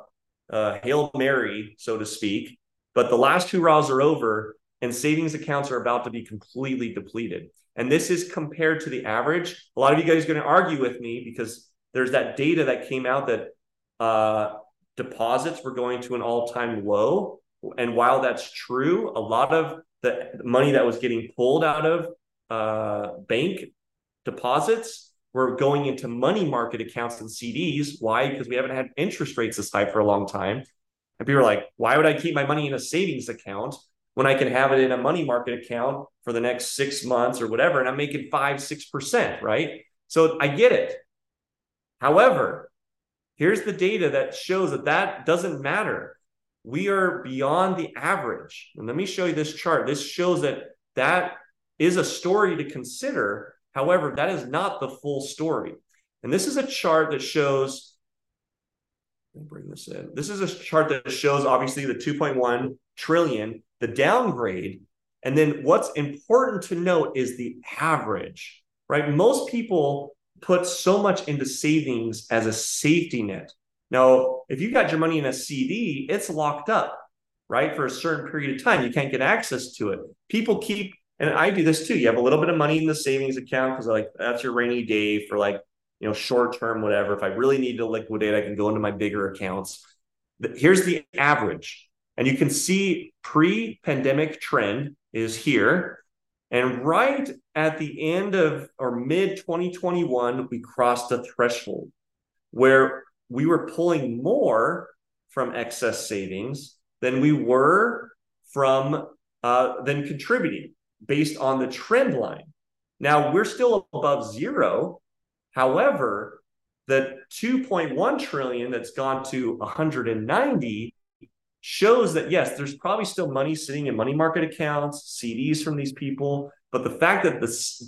a hail mary, so to speak. But the last two rounds are over, and savings accounts are about to be completely depleted. And this is compared to the average. A lot of you guys are going to argue with me because there's that data that came out that uh, deposits were going to an all time low. And while that's true, a lot of the money that was getting pulled out of uh, bank deposits were going into money market accounts and CDs. Why? Because we haven't had interest rates this high for a long time. And people are like, why would I keep my money in a savings account when I can have it in a money market account for the next six months or whatever, and I'm making five, six percent, right? So I get it. However, here's the data that shows that that doesn't matter. We are beyond the average. And let me show you this chart. This shows that that is a story to consider. However, that is not the full story. And this is a chart that shows, bring this in. This is a chart that shows obviously the 2.1 trillion the downgrade. And then what's important to note is the average, right? Most people put so much into savings as a safety net. Now, if you got your money in a CD, it's locked up, right? For a certain period of time, you can't get access to it. People keep, and I do this too. You have a little bit of money in the savings account because like that's your rainy day for like you know short term whatever. If I really need to liquidate, I can go into my bigger accounts. Here's the average, and you can see pre-pandemic trend is here. And right at the end of or mid 2021, we crossed a threshold where we were pulling more from excess savings than we were from uh, than contributing based on the trend line. Now we're still above zero. However, the 2.1 trillion that's gone to 190 shows that yes, there's probably still money sitting in money market accounts, CDs from these people, but the fact that the,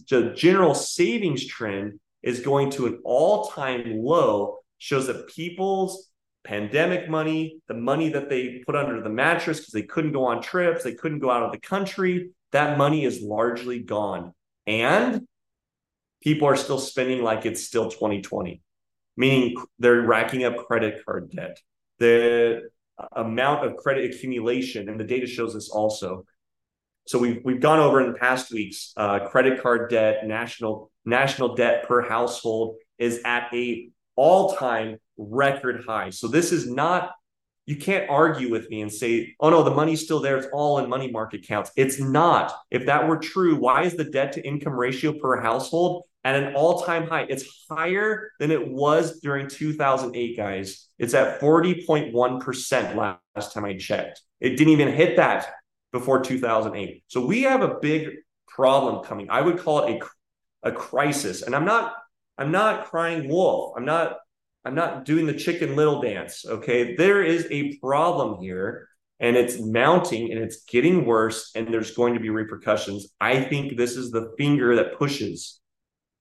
the general savings trend is going to an all-time low shows that people's pandemic money, the money that they put under the mattress because they couldn't go on trips, they couldn't go out of the country, that money is largely gone. And people are still spending like it's still 2020, meaning they're racking up credit card debt. The amount of credit accumulation, and the data shows this also. So we've we've gone over in the past weeks. Uh, credit card debt, national national debt per household is at a all time record high. So this is not, you can't argue with me and say, oh no, the money's still there. It's all in money market accounts. It's not. If that were true, why is the debt to income ratio per household at an all time high? It's higher than it was during 2008, guys. It's at 40.1% last time I checked. It didn't even hit that before 2008. So we have a big problem coming. I would call it a, a crisis. And I'm not I'm not crying wolf. I'm not I'm not doing the chicken little dance. Okay. There is a problem here and it's mounting and it's getting worse and there's going to be repercussions. I think this is the finger that pushes.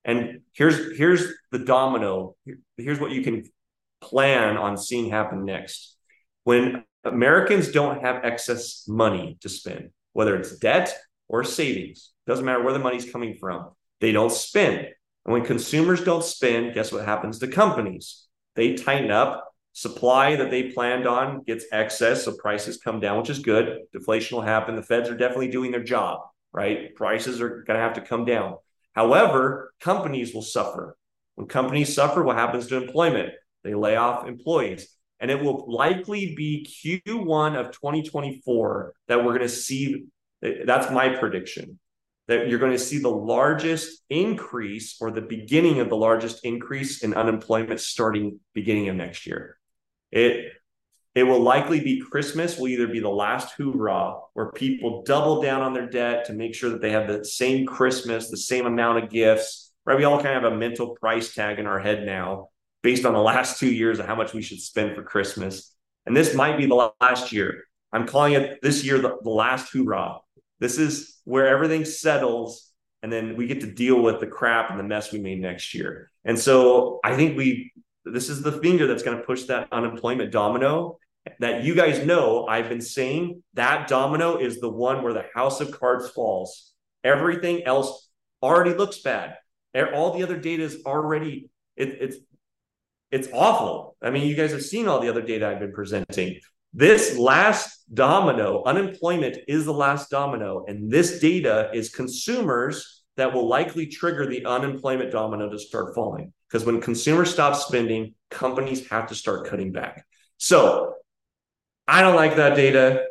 And here's here's the domino. Here's what you can plan on seeing happen next. When Americans don't have excess money to spend, whether it's debt or savings, doesn't matter where the money's coming from, they don't spend. And when consumers don't spend, guess what happens to companies? They tighten up. Supply that they planned on gets excess, so prices come down, which is good. Deflation will happen. The feds are definitely doing their job, right? Prices are going to have to come down. However, companies will suffer. When companies suffer, what happens to employment? They lay off employees. And it will likely be Q1 of 2024 that we're going to see. That's my prediction that you're going to see the largest increase or the beginning of the largest increase in unemployment starting beginning of next year. It it will likely be Christmas will either be the last hoorah where people double down on their debt to make sure that they have the same Christmas, the same amount of gifts. Right? We all kind of have a mental price tag in our head now based on the last two years of how much we should spend for Christmas. And this might be the last year. I'm calling it this year the, the last hoorah this is where everything settles and then we get to deal with the crap and the mess we made next year. And so I think we this is the finger that's going to push that unemployment domino that you guys know I've been saying that domino is the one where the house of cards falls. Everything else already looks bad. All the other data is already it, it's it's awful. I mean, you guys have seen all the other data I've been presenting. This last domino, unemployment is the last domino. And this data is consumers that will likely trigger the unemployment domino to start falling. Because when consumers stop spending, companies have to start cutting back. So I don't like that data,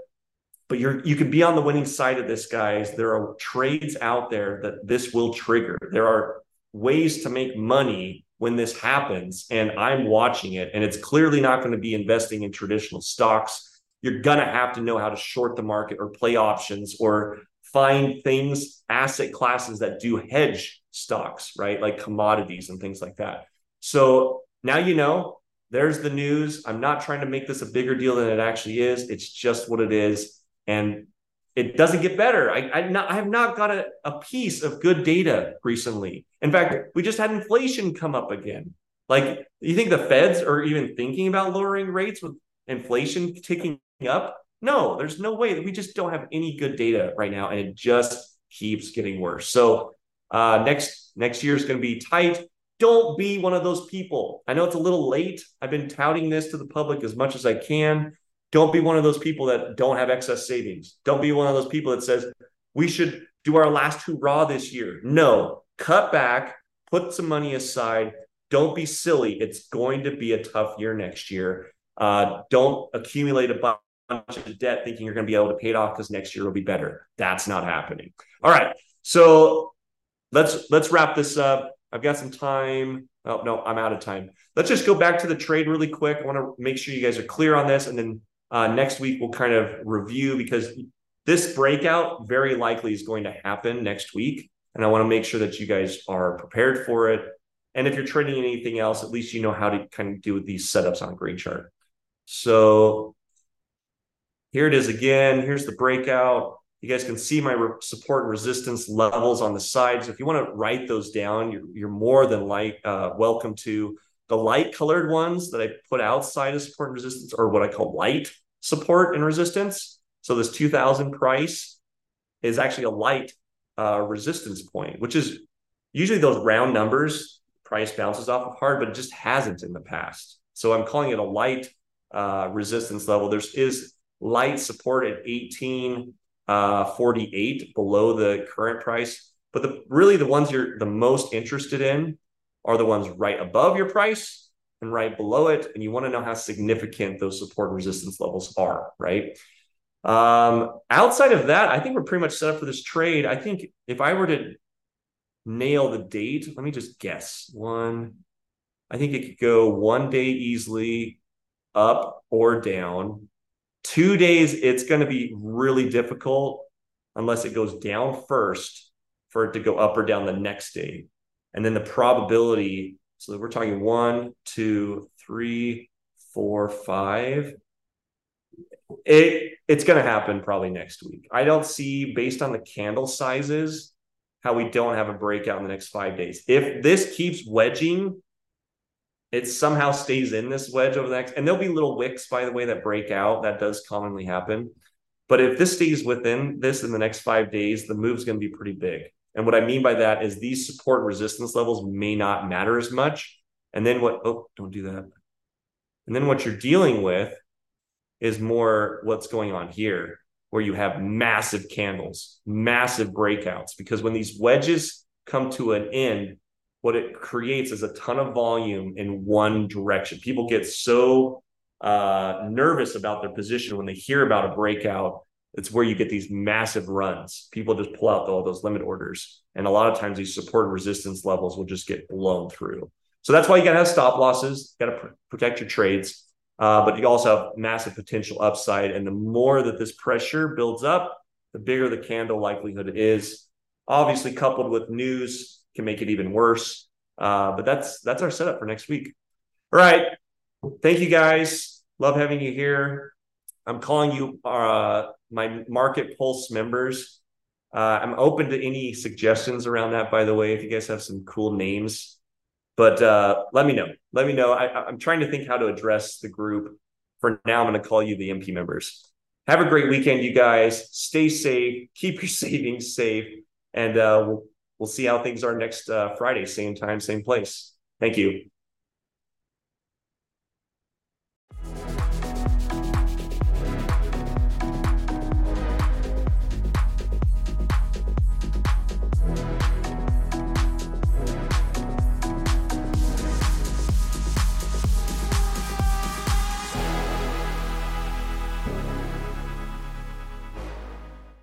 but you're you can be on the winning side of this, guys. There are trades out there that this will trigger. There are ways to make money when this happens and I'm watching it and it's clearly not going to be investing in traditional stocks. You're going to have to know how to short the market or play options or find things, asset classes that do hedge stocks, right? Like commodities and things like that. So now you know there's the news. I'm not trying to make this a bigger deal than it actually is. It's just what it is. And it doesn't get better. I, I, not, I have not got a, a piece of good data recently. In fact, we just had inflation come up again. Like, you think the feds are even thinking about lowering rates with inflation ticking up? No, there's no way that we just don't have any good data right now, and it just keeps getting worse. So uh, next next year is going to be tight. Don't be one of those people. I know it's a little late. I've been touting this to the public as much as I can Don't be one of those people that don't have excess savings. Don't be one of those people that says we should do our last hurrah this year. No, cut back, put some money aside. Don't be silly. It's going to be a tough year next year. Uh, don't accumulate a bunch of debt thinking you're going to be able to pay it off because next year will be better. That's not happening. All right. So let's let's wrap this up. I've got some time. Oh no, I'm out of time. Let's just go back to the trade really quick. I want to make sure you guys are clear on this, and then uh, next week we'll kind of review because this breakout very likely is going to happen next week, and I want to make sure that you guys are prepared for it. And if you're trading anything else, at least you know how to kind of do these setups on a GreenChart. So here it is again. Here's the breakout. You guys can see my support and resistance levels on the side. So if you want to write those down, you're, you're more than light, uh, welcome to. The light colored ones that I put outside of support and resistance or what I call light support and resistance. So this 2000 price is actually a light uh, resistance point, which is usually those round numbers price bounces off of hard, but it just hasn't in the past. So I'm calling it a light uh, resistance level. There's is light support at 1848 uh, below the current price. But the really the ones you're the most interested in are the ones right above your price and right below it. And you want to know how significant those support and resistance levels are, right? Um, outside of that, I think we're pretty much set up for this trade. I think if I were to nail the date, let me just guess. One, I think it could go one day easily, up or down. Two days, it's going to be really difficult unless it goes down first for it to go up or down the next day. And then the probability, so we're talking one, two, three, four, five. It it's going to happen probably next week. I don't see based on the candle sizes how we don't have a breakout in the next 5 days. If this keeps wedging it somehow stays in this wedge over the next, and there'll be little wicks, by the way, that break out. That does commonly happen. But if this stays within this in the next five days, the move's going to be pretty big. And what I mean by that is these support resistance levels may not matter as much. And then what, oh, don't do that. And then what you're dealing with is more what's going on here, where you have massive candles, massive breakouts. Because when these wedges come to an end, what it creates is a ton of volume in one direction. People get so uh, nervous about their position when they hear about a breakout. It's where you get these massive runs. People just pull out all those limit orders. And a lot of times these support and resistance levels will just get blown through. So that's why you got to have stop losses, got to pr- protect your trades. Uh, but you also have massive potential upside. And the more that this pressure builds up, the bigger the candle likelihood is. Obviously, coupled with news can make it even worse. Uh, but that's that's our setup for next week. All right. Thank you guys. Love having you here. I'm calling you uh, my market pulse members. Uh, I'm open to any suggestions around that, by the way, if you guys have some cool names. But uh, let me know. Let me know. I, I'm trying to think how to address the group. For now, I'm going to call you the MP members. Have a great weekend, you guys. Stay safe. Keep your savings safe. And uh, we'll we'll see how things are next uh, Friday, same time, same place. Thank you.